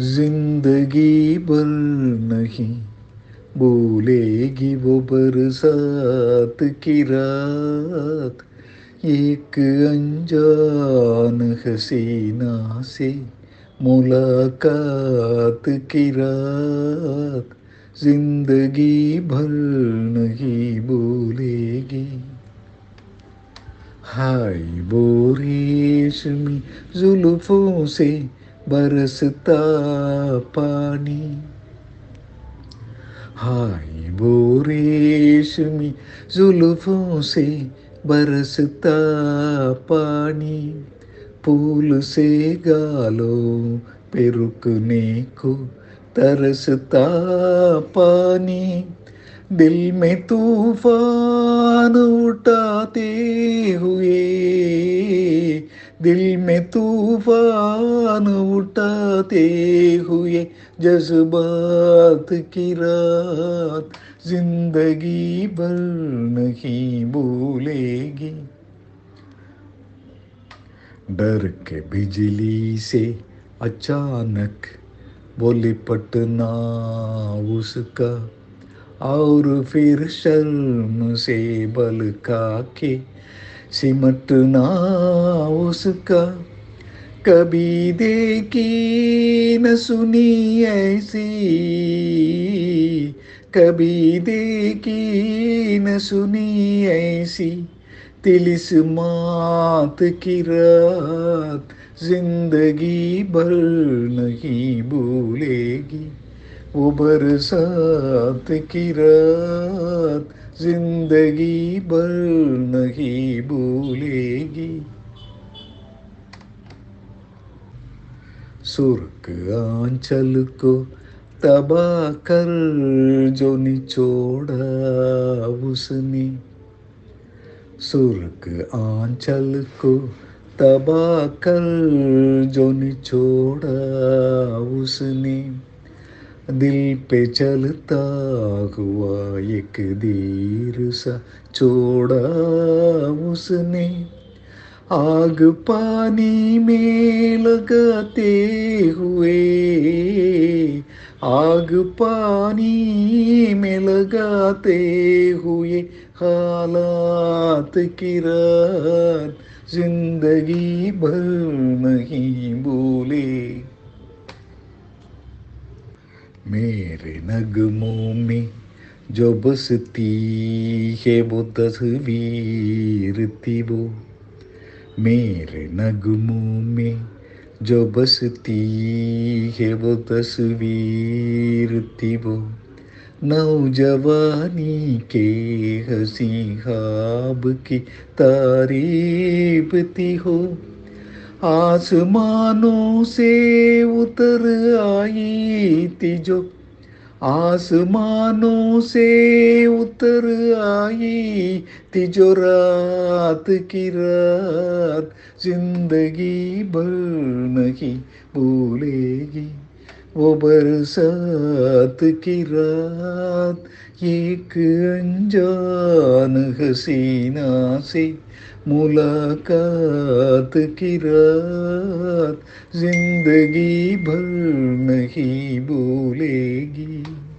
ज़िंदगी भर नहीं भूलेगी वो बरसात की रात। एक अनजान हसीना से मुलाकात की रात। ज़िंदगी भर नहीं भूलेगी। हाय वो रेशमी जुल्फों से बरसता पानी। हाय वो रेशमी जुल्फों से बरसता पानी, फूल से गालों पे रुकने को तरसता पानी। दिल में तूफ़ान उठाते हुए दिल में तूफ़ान उठाते हुए जज्बात की रात ज़िंदगी भर नहीं भूलेगी। डर के बिजली से अचानक बोली पटना उसका, और फिर शर्म से बल का के सिमटना उसका। कभी देखी न सुनी ऐसी। कभी देखी न सुनी ऐसी। तिलिस मात की रात ज़िंदगी भर नहीं भूलेगी। वो बरसात की रात, ज़िंदगी भर नहीं भूलेगी। सुर्ख आंचल को तबाह कर जो निचोड़ा उसने। सुर्ख आंचल को तबाह कर जो निचोड़ा उसने। दिल पे चलता हुआ एक दीर सा छोड़ा उसने। आग पानी में लगाते हुए, आग पानी में लगाते हुए हालात की रात ज़िंदगी भर नहीं भूले। मेरे नगमों में जो बसती है वो तस्वीर थी वो। मेरे नगमों में जो बसती है वो तस्वीर थी वो। नौजवानी के हसी ख्वाब की तारीफ़ थी हो आसमानों से उतर आई थी जो आसमानों से उतर आई थी जो रात की रात ज़िंदगी भर नहीं भूलेगी। वो बरसात की रात एक अनजान हसीना से मुलाकात की रात ज़िंदगी भर नहीं भूलेगी